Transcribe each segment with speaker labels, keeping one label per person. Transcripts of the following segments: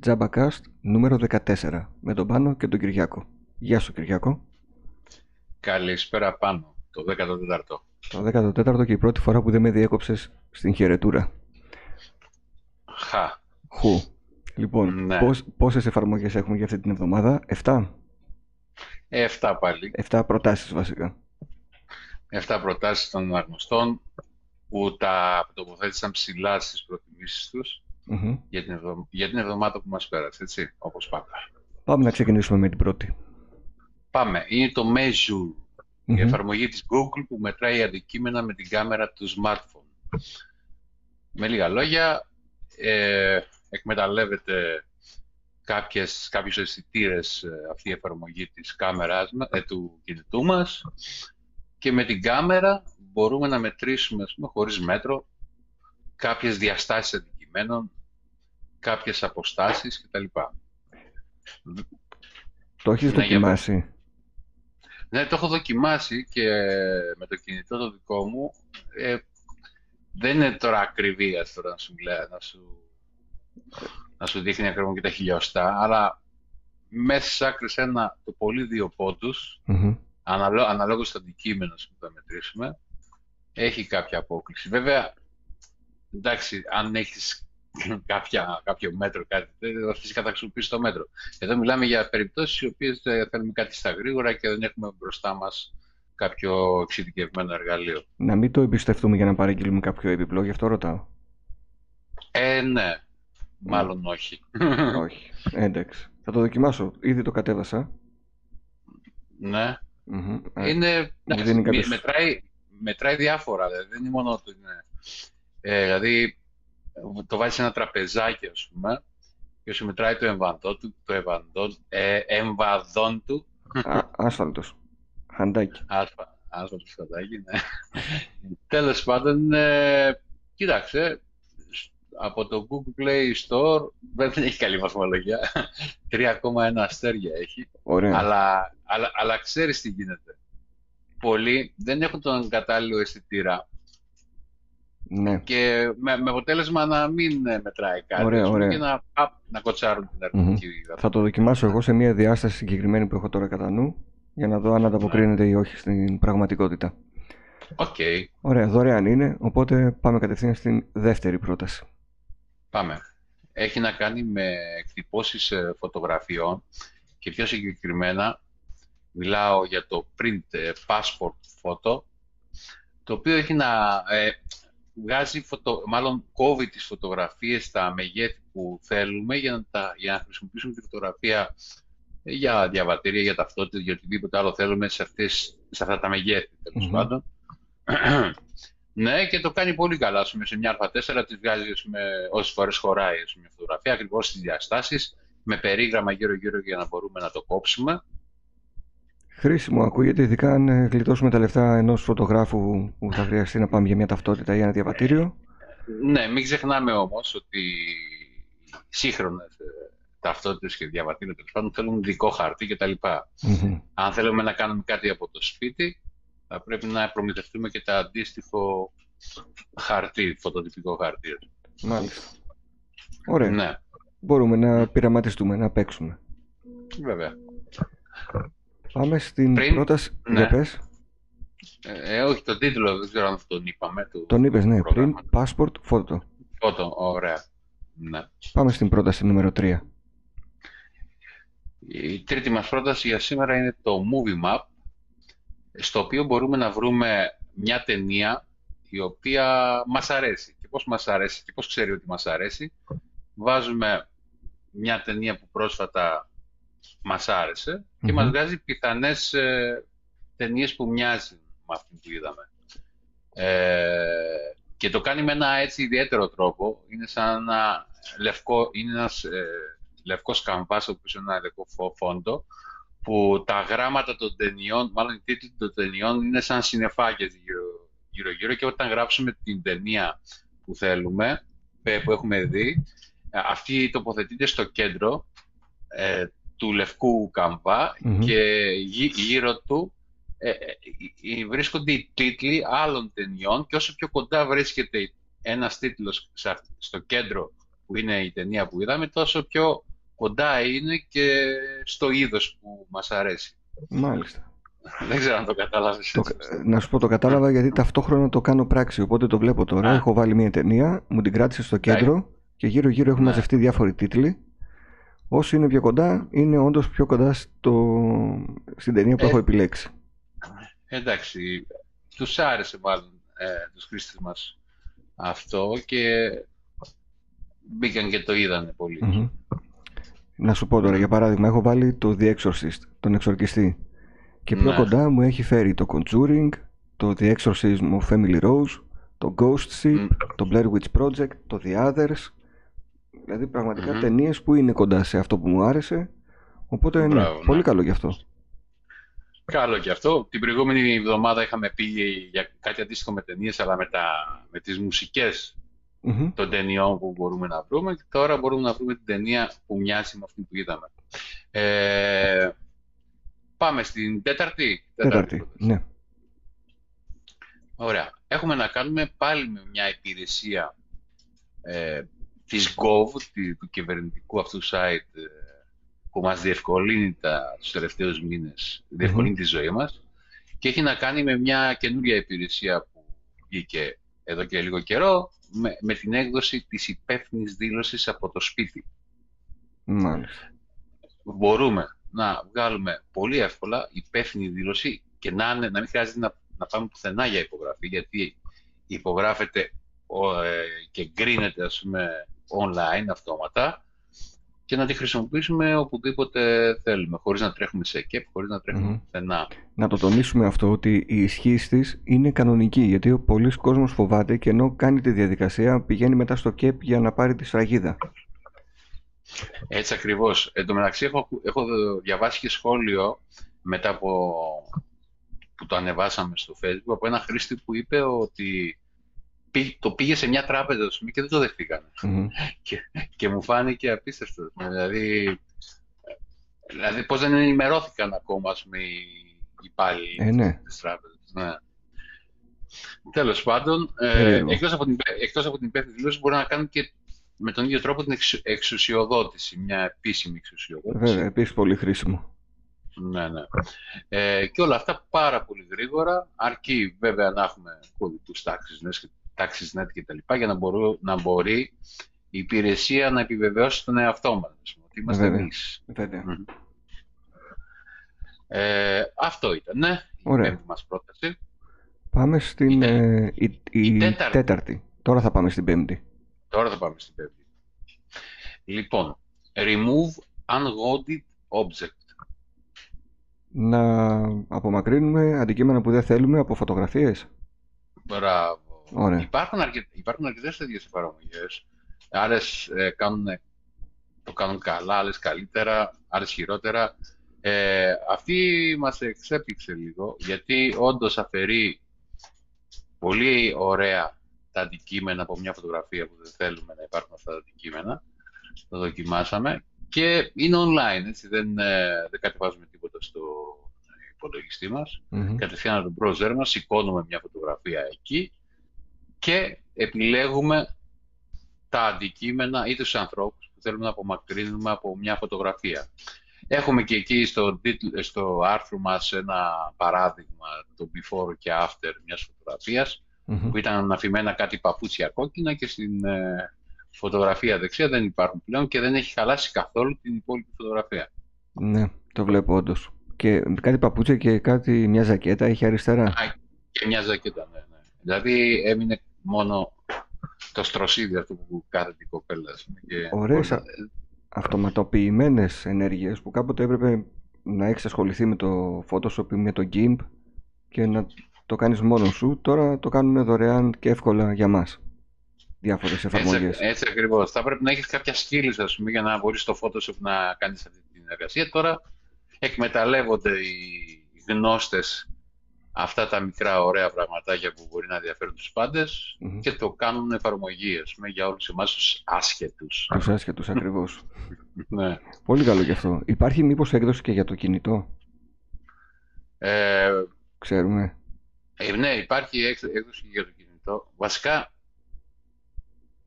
Speaker 1: Τζαμπακάστ νούμερο 14 με τον Πάνο και τον Κυριάκο. Γεια σου Κυριάκο.
Speaker 2: Καλησπέρα πάνω, το 14ο.
Speaker 1: Το 14ο και η πρώτη φορά που δεν με διέκοψες στην χαιρετούρα.
Speaker 2: Χα.
Speaker 1: Χου. Λοιπόν,
Speaker 2: Ναι.
Speaker 1: πώς, πόσες εφαρμογές έχουμε για αυτή την εβδομάδα, 7.
Speaker 2: Ε, 7 πάλι.
Speaker 1: 7 προτάσεις βασικά.
Speaker 2: 7 προτάσεις των αναγνωστών που τα τοποθέτησαν ψηλά στις προτιμήσεις τους
Speaker 1: Μμμ.
Speaker 2: για την, εβδο- για την εβδομάδα που μας πέρασε, έτσι, όπως πάντα.
Speaker 1: Πάμε να ξεκινήσουμε με την πρώτη.
Speaker 2: Πάμε. Είναι το Meizu, η
Speaker 1: Μμμ.
Speaker 2: εφαρμογή της Google που μετράει αντικείμενα με την κάμερα του smartphone. Με λίγα λόγια, ε, εκμεταλλεύεται κάποιες, κάποιους αισθητήρες αυτή η εφαρμογή της κάμερας, μα- ε, του κινητού μας και με την κάμερα μπορούμε να μετρήσουμε, ας πούμε, χωρίς μέτρο κάποιες διαστάσεις αντικειμένων, κάποιες αποστάσεις κτλ.
Speaker 1: Το έχεις
Speaker 2: Ναι, για
Speaker 1: δοκιμάσει;
Speaker 2: Ναι, το έχω δοκιμάσει και με το κινητό το δικό μου. Ε, δεν είναι τώρα ακριβία τώρα να σου λέει, να σου, να σου δείχνει ακριβώς και τα χιλιοστά, αλλά μέσα στις άκρες ένα, το πολύ δύο πόντους,
Speaker 1: Μμμ.
Speaker 2: αναλο, αναλόγως στο αντικείμενο που θα μετρήσουμε, έχει κάποια απόκληση. Βέβαια, εντάξει, αν έχεις κάποια, κάποιο μέτρο, κάτι τέτοιο, φυσικά θα χρησιμοποιήσει το μέτρο. Εδώ μιλάμε για περιπτώσεις οι οποίες ε, θέλουμε κάτι στα γρήγορα και δεν έχουμε μπροστά μας κάποιο εξειδικευμένο εργαλείο.
Speaker 1: Να μην το εμπιστευτούμε για να παραγγείλουμε κάποιο έπιπλο, γι' αυτό ρωτάω.
Speaker 2: Ε, ναι. Μάλλον όχι.
Speaker 1: Όχι. Εντάξει. Θα το δοκιμάσω. Ήδη το κατέβασα.
Speaker 2: ναι.
Speaker 1: Μμμ. Ε,
Speaker 2: Είναι,
Speaker 1: μου
Speaker 2: εντάξει,
Speaker 1: δίνει
Speaker 2: μη-
Speaker 1: κάποιες-
Speaker 2: μετράει, μετράει διάφορα, δηλαδή, δεν είναι μόνο ότι είναι, ε, δηλαδή το βάζεις σε ένα τραπεζάκι ας πούμε και σου μετράει το εμβαδόν του, το εμβαδόν, ε, εμβαδόν του,
Speaker 1: α, άσφαλτος. Χαντάκι.
Speaker 2: άσφα, άσφα το σκοτάκι, ναι. Τέλος πάντων, ε, κοίταξε, σ- από το Google Play Store δεν έχει καλή βαθμολογία, 3,1 αστέρια έχει.
Speaker 1: Ωραία.
Speaker 2: Αλλά, αλλά, αλλά ξέρεις τι γίνεται. Πολλοί δεν έχουν τον κατάλληλο αισθητήρα
Speaker 1: Ναι.
Speaker 2: και με, με αποτέλεσμα να μην ε, μετράει κάτι
Speaker 1: Ωραία,
Speaker 2: ας πούμε,
Speaker 1: ωραία.
Speaker 2: και να, α, να κοτσάρουν την αρνητική μμ
Speaker 1: Θα το δοκιμάσω εγώ σε μια διάσταση συγκεκριμένη που έχω τώρα κατά νου για να δω αν ανταποκρίνεται ή όχι στην πραγματικότητα.
Speaker 2: Οκ,
Speaker 1: Ωραία, δωρεάν είναι, οπότε πάμε κατευθείαν στην δεύτερη πρόταση.
Speaker 2: πάμε. Έχει να κάνει με εκτυπώσεις ε, φωτογραφιών και πιο συγκεκριμένα μιλάω για το print ε, passport photo το οποίο έχει να ε, βγάζει φωτο, μάλλον κόβει τις φωτογραφίες στα μεγέθη που θέλουμε για να, τα, για να χρησιμοποιήσουμε τη φωτογραφία ε, για διαβατήρια, για ταυτότητα, για οτιδήποτε άλλο θέλουμε σε, αυτές, σε αυτά τα μεγέθη τέλος
Speaker 1: Μμμ.
Speaker 2: πάντων. ναι, και το κάνει πολύ καλά. Ας πούμε, σε μια Α4 τη βγάζει ας πούμε, όσες φορές χωράει ας πούμε, μια φωτογραφία, ακριβώς στις διαστάσεις, με περίγραμμα γύρω-γύρω για να μπορούμε να το κόψουμε.
Speaker 1: Χρήσιμο ακούγεται, ειδικά αν ε, γλιτώσουμε τα λεφτά ενός φωτογράφου που θα χρειαστεί να πάμε για μια ταυτότητα ή ένα διαβατήριο.
Speaker 2: Ναι, μην ξεχνάμε όμως ότι οι σύγχρονες ε, ταυτότητες και διαβατήρια τέλος πάντων θέλουν δικό χαρτί κτλ.
Speaker 1: Μμμ.
Speaker 2: Αν θέλουμε να κάνουμε κάτι από το σπίτι, θα πρέπει να προμηθευτούμε και τα αντίστοιχο χαρτί, φωτοτυπικό χαρτί.
Speaker 1: Μάλιστα. Ωραία.
Speaker 2: Ναι,
Speaker 1: Μπορούμε να πειραματιστούμε, να παίξουμε.
Speaker 2: βέβαια.
Speaker 1: Πάμε στην
Speaker 2: Πριν-
Speaker 1: πρόταση.
Speaker 2: ναι.
Speaker 1: Για πες.
Speaker 2: Ε, ε, όχι, τον τίτλο δεν ξέρω αν τον είπαμε. Του
Speaker 1: Τον είπες, ναι, πριν
Speaker 2: προγράμματος.
Speaker 1: passport photo.
Speaker 2: Φώτο, ωραία. Ναι.
Speaker 1: Πάμε στην πρόταση νούμερο 3.
Speaker 2: Η τρίτη μας πρόταση για σήμερα είναι το Movie Map, στο οποίο μπορούμε να βρούμε μια ταινία η οποία μας αρέσει. Και πώς μας αρέσει και πώς ξέρει ότι μας αρέσει. Βάζουμε μια ταινία που πρόσφατα μας άρεσε και
Speaker 1: Μμμ.
Speaker 2: μας βγάζει πιθανές ε, ταινίες που μοιάζουν με αυτή που είδαμε. Ε, και το κάνει με ένα έτσι ιδιαίτερο τρόπο. Είναι σαν ένα λευκό, είναι ένας ε, λευκός καμβάς, ο οποίος είναι ένα λευκό φω- φόντο, που τα γράμματα των ταινιών, μάλλον οι τίτλοι των ταινιών είναι σαν συννεφάκες γύρω- γύρω-γύρω και όταν γράψουμε την ταινία που θέλουμε, ε, που έχουμε δει, ε, αυτή τοποθετείται στο κέντρο ε, του λευκού καμβά
Speaker 1: Μμμ.
Speaker 2: και γύ- γύρω του ε, ε, ε, βρίσκονται οι τίτλοι άλλων ταινιών και όσο πιο κοντά βρίσκεται ένας τίτλος σε αυ- στο κέντρο που είναι η ταινία που είδαμε, τόσο πιο κοντά είναι και στο είδος που μας αρέσει.
Speaker 1: Μάλιστα.
Speaker 2: Δεν ξέρω αν το κατάλαβες
Speaker 1: Το, να σου πω, το κατάλαβα γιατί ταυτόχρονα το κάνω πράξη. Οπότε το βλέπω τώρα.
Speaker 2: Α.
Speaker 1: Έχω βάλει μια ταινία, μου την κράτησε στο κέντρο και γύρω-γύρω έχουν
Speaker 2: Ναι.
Speaker 1: μαζευτεί διάφοροι τίτλοι. Όσοι είναι πιο κοντά, είναι όντως πιο κοντά στο... στην ταινία που
Speaker 2: Ε.
Speaker 1: έχω επιλέξει.
Speaker 2: Εντάξει, τους άρεσε μάλλον ε, τους χρήστες μας αυτό και μπήκαν και το είδανε πολύ.
Speaker 1: Μμμ. Να σου πω τώρα, για παράδειγμα, έχω βάλει το The Exorcist, τον εξορκιστή. Και πιο
Speaker 2: Ναι.
Speaker 1: κοντά μου έχει φέρει το Conjuring, το The Exorcism of Family Rose, το Ghost Ship,
Speaker 2: Μμ.
Speaker 1: το Blair Witch Project, το The Others. Δηλαδή πραγματικά
Speaker 2: Μμμ.
Speaker 1: ταινίες που είναι κοντά σε αυτό που μου άρεσε. Οπότε ναι,
Speaker 2: Μπράβο, ναι.
Speaker 1: πολύ καλό γι' αυτό.
Speaker 2: Καλό και αυτό. Την προηγούμενη εβδομάδα είχαμε πει για κάτι αντίστοιχο με ταινίες, αλλά με, τα, με τις μουσικές
Speaker 1: Μμμ.
Speaker 2: των ταινιών που μπορούμε να βρούμε. Και τώρα μπορούμε να βρούμε την ταινία που μοιάζει με αυτή που είδαμε. Ε, πάμε στην τέταρτη.
Speaker 1: Τέταρτη. Ναι.
Speaker 2: Ωραία. Έχουμε να κάνουμε πάλι με μια υπηρεσία ε, της Gov, τη- του κυβερνητικού αυτού site ε, που μας διευκολύνει τα, τους τελευταίους μήνες, διευκολύνει τη ζωή μας και έχει να κάνει με μια καινούρια υπηρεσία που βγήκε εδώ και λίγο καιρό με, με την έκδοση της υπεύθυνης δήλωσης από το σπίτι.
Speaker 1: Μάλιστα.
Speaker 2: Μπορούμε να βγάλουμε πολύ εύκολα υπεύθυνη δήλωση και να, είναι- να μην χρειάζεται να, να πάμε πουθενά για υπογραφή, γιατί υπογράφεται ο, ε, και γκρίνεται ας πούμε online αυτόματα και να τη χρησιμοποιήσουμε οπουδήποτε θέλουμε, χωρίς να τρέχουμε σε ΚΕΠ, χωρίς να τρέχουμε
Speaker 1: Μμμ.
Speaker 2: πουθενά.
Speaker 1: Να το τονίσουμε αυτό ότι η ισχύ της είναι κανονική γιατί πολλοί κόσμος φοβάται και ενώ κάνει τη διαδικασία πηγαίνει μετά στο ΚΕΠ για να πάρει τη σφραγίδα.
Speaker 2: Έτσι ακριβώς. Εν τω μεταξύ έχω, έχω διαβάσει και σχόλιο μετά από που το ανεβάσαμε στο facebook από ένα χρήστη που είπε ότι πή- το πήγε σε μια τράπεζα ας πούμε, και δεν το δεχτήκανε.
Speaker 1: Μμμ.
Speaker 2: Και μου φάνηκε απίστευτο. Δηλαδή, δηλαδή πώς δεν ενημερώθηκαν ακόμα ας πούμε, οι υπάλληλοι
Speaker 1: Ε, ναι.
Speaker 2: της τράπεζας. Ναι. Τέλος πάντων, ε,
Speaker 1: Περίεργο.
Speaker 2: εκτός, από την, εκτός από την υπεύθυνη δηλώση μπορεί να κάνουν και με τον ίδιο τρόπο την εξου- εξουσιοδότηση, μια επίσημη εξουσιοδότηση.
Speaker 1: Βέβαια, επίσης πολύ χρήσιμο.
Speaker 2: Ναι, ναι. Ε, και όλα αυτά πάρα πολύ γρήγορα, αρκεί βέβαια να έχουμε κωδικούς TaxisNet, TaxisNet και τα λοιπά, για να, μπορού, να μπορεί η υπηρεσία να επιβεβαιώσει τον εαυτό μας, ας πούμε, ότι είμαστε
Speaker 1: Βέβαια.
Speaker 2: εμείς.
Speaker 1: Βέβαια.
Speaker 2: Μμμ. Ε, αυτό ήταν, ναι, η
Speaker 1: Ωραία.
Speaker 2: πέμπτη μας πρόταση.
Speaker 1: Πάμε στην
Speaker 2: Η τε-
Speaker 1: ε, η, η
Speaker 2: η τέταρτη.
Speaker 1: τέταρτη. Τώρα θα πάμε στην πέμπτη.
Speaker 2: Τώρα θα πάμε στην πέμπτη. Λοιπόν, remove unwanted object.
Speaker 1: Να απομακρύνουμε αντικείμενα που δεν θέλουμε από φωτογραφίες.
Speaker 2: Μπράβο.
Speaker 1: Ωραία.
Speaker 2: Υπάρχουν, αρκε... Υπάρχουν αρκετές τέτοιες εφαρμογές. Άλλες ε, κάνουν, το κάνουν καλά, άλλες καλύτερα, άλλες χειρότερα. Ε, αυτή μας εξέπληξε λίγο, γιατί όντως αφαιρεί πολύ ωραία τα αντικείμενα από μια φωτογραφία που δεν θέλουμε να υπάρχουν αυτά τα αντικείμενα. Το δοκιμάσαμε και είναι online, έτσι, δεν, ε, δεν κατεβάζουμε τίποτα στο υπολογιστή μας
Speaker 1: Μμμ.
Speaker 2: κατευθείαν από τον browser μας, σηκώνουμε μια φωτογραφία εκεί και επιλέγουμε τα αντικείμενα ή τους ανθρώπους που θέλουμε να απομακρύνουμε από μια φωτογραφία. Έχουμε και εκεί στο, τίτλ- στο άρθρο μας ένα παράδειγμα, το before και after μιας φωτογραφίας,
Speaker 1: Μμμ.
Speaker 2: που ήταν αφημένα κάτι παπούτσια κόκκινα και στην ε, φωτογραφία δεξιά δεν υπάρχουν πλέον και δεν έχει χαλάσει καθόλου την υπόλοιπη φωτογραφία.
Speaker 1: Ναι, το βλέπω όντως. Και κάτι παπούτσια και κάτι, μια ζακέτα έχει αριστερά.
Speaker 2: Α, και μια ζακέτα, ναι, ναι. Δηλαδή έμεινε μόνο το στροσίδι αυτό που κάθεται η κοπέλα. ας πούμε, Και
Speaker 1: Ωραίες
Speaker 2: μπορεί
Speaker 1: α- Αυτοματοποιημένες ενέργειες που κάποτε έπρεπε να έχεις ασχοληθεί με το Photoshop ή με το GIMP και να το κάνεις μόνος σου. Τώρα το κάνουν δωρεάν και εύκολα για μας. Διάφορες
Speaker 2: έτσι,
Speaker 1: εφαρμογές.
Speaker 2: έτσι ακριβώς. Θα πρέπει να έχεις κάποια skills, ας πούμε, για να μπορείς στο Photoshop να κάνεις αυτή την εργασία. Τώρα εκμεταλλεύονται οι γνώστες αυτά τα μικρά ωραία πραγματάκια που μπορεί να ενδιαφέρουν τους πάντες
Speaker 1: Μμμ.
Speaker 2: και το κάνουν εφαρμογή, ας πούμε, για όλους εμάς τους άσχετους.
Speaker 1: Τους άσχετους ακριβώς.
Speaker 2: ναι.
Speaker 1: Πολύ καλό γι' αυτό. Υπάρχει μήπως έκδοση και για το κινητό;
Speaker 2: Ε,
Speaker 1: Ξέρουμε.
Speaker 2: Ε, ναι, υπάρχει έκ- έκδοση για το κινητό. Βασικά,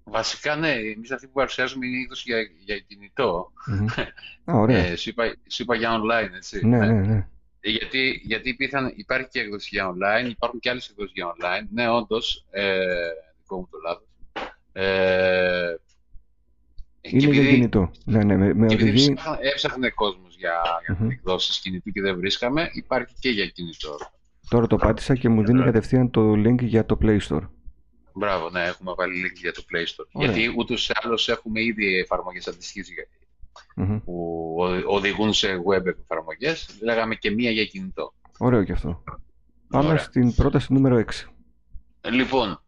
Speaker 2: Βασικά, ναι, εμείς αυτοί που παρουσιάζουμε είναι είδο για, για κινητό.
Speaker 1: Mm-hmm. Α, ωραία.
Speaker 2: Ε, σου, είπα, σου είπα για online, έτσι.
Speaker 1: ναι, ναι, ναι.
Speaker 2: Ε, Γιατί, γιατί υπήρχαν, υπάρχει και έκδοση για online, υπάρχουν και άλλες εκδόσεις για online. Ναι, όντως, ε, δικό μου το λάθος. Ε,
Speaker 1: Είναι
Speaker 2: και
Speaker 1: για
Speaker 2: επειδή,
Speaker 1: κινητό. Ναι, ναι, με, με
Speaker 2: και επειδή
Speaker 1: οδηγεί.
Speaker 2: ψάχνε, έψαχνε κόσμος για, για
Speaker 1: Μμμ.
Speaker 2: εκδόσεις κινητού και δεν βρίσκαμε, υπάρχει και για κινητό.
Speaker 1: Τώρα το πάτησα και μου δίνει κατευθείαν το link για το Play Store.
Speaker 2: Μπράβο, ναι, έχουμε βάλει link για το Play Store.
Speaker 1: Ωραία.
Speaker 2: Γιατί ούτως ή άλλως έχουμε ήδη εφαρμογές αντιστοιχείς για-
Speaker 1: Μμμ.
Speaker 2: που οδη- οδηγούν σε web εφαρμογές. Λέγαμε και μία για κινητό.
Speaker 1: Ωραίο και αυτό. Πάμε
Speaker 2: Ωραία.
Speaker 1: στην πρόταση νούμερο 6.
Speaker 2: Λοιπόν,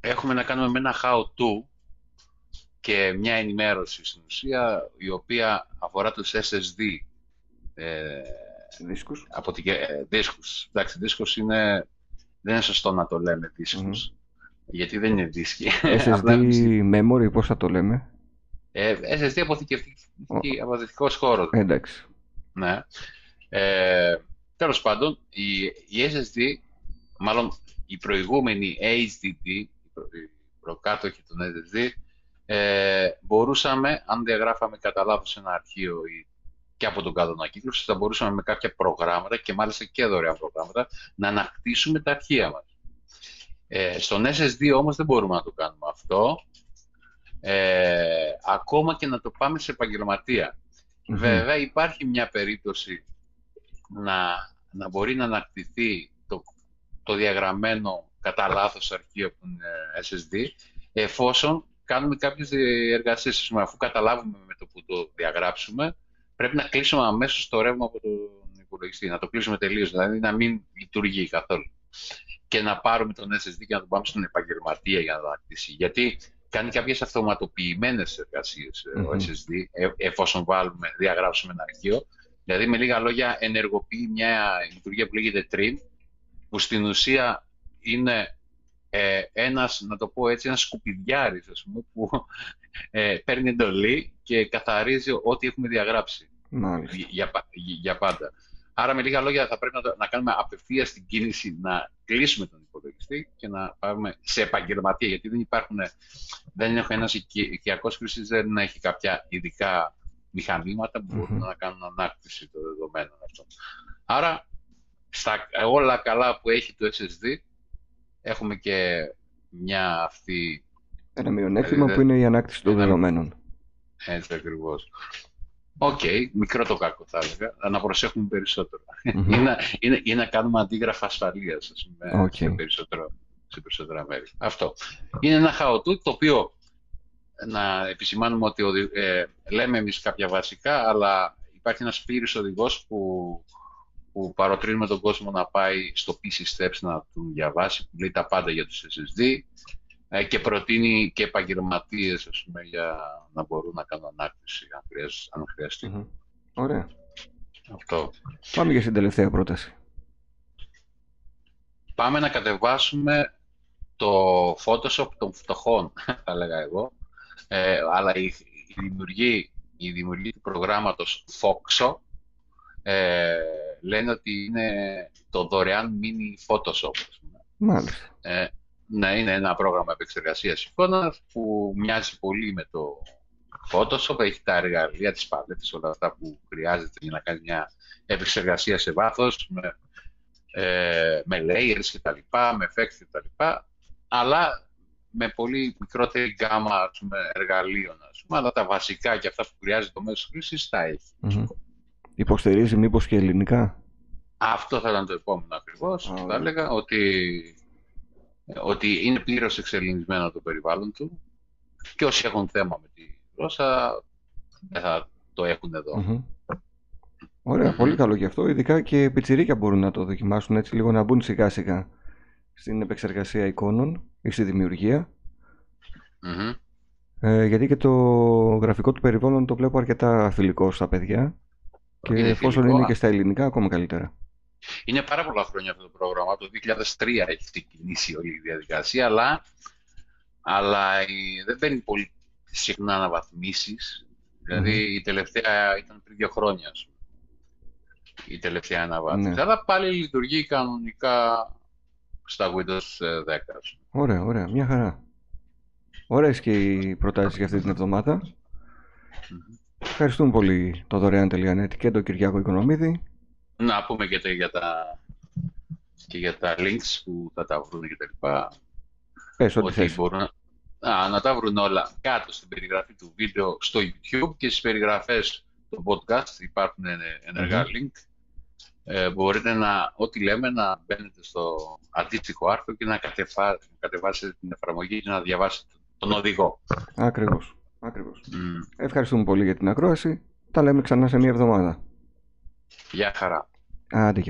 Speaker 2: έχουμε να κάνουμε με ένα how-to και μια ενημέρωση στην ουσία, η οποία αφορά τους SSD ε,
Speaker 1: Δίσκους.
Speaker 2: από τη, ε, δίσκους. Εντάξει, δίσκους είναι, δεν είναι σωστό να το λέμε δίσκους, γιατί δεν είναι δίσκοι. Απλά,
Speaker 1: SSD memory, πώς θα το λέμε;
Speaker 2: Ε, SSD αποθηκευτική, αποθηκευτικός χώρος.
Speaker 1: Ε, εντάξει.
Speaker 2: Ναι. Ε, τέλος πάντων, η, η SSD, μάλλον η προηγούμενη HDD, η, προ, η προκάτοχη των SSD, ε, μπορούσαμε, αν διαγράφαμε κατά λάθος ένα αρχείο ή και από τον κάδο ανακύκλωση, θα μπορούσαμε με κάποια προγράμματα και μάλιστα και δωρεάν προγράμματα να ανακτήσουμε τα αρχεία μας. Ε, στον SSD όμως δεν μπορούμε να το κάνουμε αυτό, ε, ακόμα και να το πάμε σε επαγγελματία.
Speaker 1: Μμμ.
Speaker 2: Βέβαια υπάρχει μια περίπτωση να, να μπορεί να ανακτηθεί το, το διαγραμμένο κατά λάθος αρχείο που είναι SSD εφόσον κάνουμε κάποιες εργασίες. Ας πούμε, Αφού καταλάβουμε με το που το διαγράψουμε πρέπει να κλείσουμε αμέσως το ρεύμα από τον υπολογιστή, να το κλείσουμε τελείως, δηλαδή να μην λειτουργεί καθόλου. Και να πάρουμε τον SSD και να τον πάμε στον επαγγελματία για να το ανακτήσει. Γιατί κάνει κάποιες αυτοματοποιημένες εργασίες ε, ο
Speaker 1: Μμμ.
Speaker 2: SSD, ε, εφόσον βάλουμε, διαγράψουμε ένα αρχείο. Δηλαδή, με λίγα λόγια, ενεργοποιεί μια λειτουργία που λέγεται trim, που στην ουσία είναι ε, ένας, να το πω έτσι, ένας σκουπιδιάρης, ας πούμε, που ε, παίρνει εντολή και καθαρίζει ό,τι έχουμε διαγράψει
Speaker 1: Μάλιστα.
Speaker 2: για, πα- για πάντα. Άρα, με λίγα λόγια, θα πρέπει να, το- να κάνουμε απευθείας την κίνηση να κλείσουμε τον υπολογιστή και να πάμε σε επαγγελματία. Γιατί δεν υπάρχουν, δεν είναι ένας οικιακός χρήστης, δεν έχει κάποια ειδικά μηχανήματα που μπορούν
Speaker 1: Μμμ.
Speaker 2: να κάνουν ανάκτηση των δεδομένων αυτών. Άρα, στα όλα καλά που έχει το SSD, έχουμε και μια αυτή
Speaker 1: Ένα μειονέκτημα
Speaker 2: Ε,
Speaker 1: που είναι η ανάκτηση των
Speaker 2: ένα-
Speaker 1: δεδομένων.
Speaker 2: έτσι ακριβώς. Οκ, μικρό το κακό θα έλεγα, να προσέχουμε περισσότερο.
Speaker 1: Μμμ.
Speaker 2: ή, να, ή, να- ή να κάνουμε αντίγραφα ασφαλείας
Speaker 1: Οκ.
Speaker 2: σε, περισσότερο, σε περισσότερα μέρη. Αυτό. Είναι ένα how-to το οποίο να επισημάνουμε ότι οδη- ε, λέμε εμείς κάποια βασικά, αλλά υπάρχει ένας πλήρης οδηγός που, που παροτρύνουμε τον κόσμο να πάει στο PC Steps να τον διαβάσει, που λέει τα πάντα για τους SSD ε, και προτείνει και επαγγελματίες ας πούμε, για να μπορούν να κάνουν ανάκτηση αν, χρειάζ- αν χρειαστεί.
Speaker 1: Μμμ. Ωραία.
Speaker 2: Αυτό.
Speaker 1: Πάμε για στην τελευταία πρόταση.
Speaker 2: Πάμε να κατεβάσουμε το Photoshop των φτωχών, θα έλεγα εγώ. Ε, αλλά η, η, δημιουργή, η δημιουργή του προγράμματος Foxo ε, λένε ότι είναι το δωρεάν mini Photoshop. ας πούμε.
Speaker 1: Μάλιστα.
Speaker 2: Ε, ναι, είναι ένα πρόγραμμα επεξεργασίας εικόνας που μοιάζει πολύ με το Photoshop. Έχει τα εργαλεία, τις παλέτες, όλα αυτά που χρειάζεται για να κάνει μια επεξεργασία σε βάθος, με, ε, με layers και τα λοιπά, με effects και τα λοιπά, αλλά με πολύ μικρότερη γκάμα ας πούμε, εργαλείων. Ας πούμε, αλλά τα βασικά και αυτά που χρειάζεται το μέσος χρήσης τα έχει.
Speaker 1: Μμμ. Υποστηρίζει μήπως και ελληνικά;
Speaker 2: Αυτό θα ήταν το επόμενο ακριβώς.
Speaker 1: Α,
Speaker 2: Θα
Speaker 1: ωραία.
Speaker 2: έλεγα ότι, ότι είναι πλήρως εξελιγισμένο το περιβάλλον του και όσοι έχουν θέμα με τη γλώσσα δεν θα το έχουν εδώ.
Speaker 1: Μμμ. Ωραία,
Speaker 2: Μμμ.
Speaker 1: πολύ καλό γι' αυτό. Ειδικά και πιτσιρίκια μπορούν να το δοκιμάσουν έτσι λίγο να μπουν σιγά σιγά στην επεξεργασία εικόνων ή στη δημιουργία.
Speaker 2: Μμμ.
Speaker 1: Ε, γιατί και το γραφικό του περιβάλλον το βλέπω αρκετά φιλικό στα παιδιά. Και
Speaker 2: Είναι
Speaker 1: εφόσον
Speaker 2: φιλικό,
Speaker 1: είναι
Speaker 2: α.
Speaker 1: και στα ελληνικά, ακόμα καλύτερα.
Speaker 2: Είναι πάρα πολλά χρόνια αυτό το πρόγραμμα. Το 2003 έχει ξεκινήσει όλη η διαδικασία, αλλά, αλλά η- δεν παίρνει πολύ συχνά αναβαθμίσεις. Δηλαδή η τελευταία ήταν πριν δύο χρόνια, ας πούμε, η τελευταία αναβάθμιση.
Speaker 1: Ναι.
Speaker 2: Αλλά πάλι λειτουργεί κανονικά στα Windows 10.
Speaker 1: Ωραία, ωραία. Μια χαρά. Ωραίες και οι προτάσεις για αυτή την εβδομάδα. Ευχαριστούμε πολύ το δωρεάν.net και τον Κυριάκο Οικονομίδη.
Speaker 2: Να πούμε και, για τα, και για τα links που θα τα βρουν και τα λοιπά.
Speaker 1: Πες ό,τι θες.
Speaker 2: Μπορούν να, να τα βρουν όλα κάτω στην περιγραφή του βίντεο στο YouTube και στις περιγραφές του podcast υπάρχουν ενεργά link. Ε, μπορείτε να, ό,τι λέμε, να μπαίνετε στο αντίστοιχο άρθρο και να κατεβάσετε την εφαρμογή και να διαβάσετε τον οδηγό.
Speaker 1: Ακριβώς. Ακριβώς. Ευχαριστούμε πολύ για την ακρόαση. Τα λέμε ξανά σε μία εβδομάδα.
Speaker 2: Γεια χαρά.
Speaker 1: Άντε,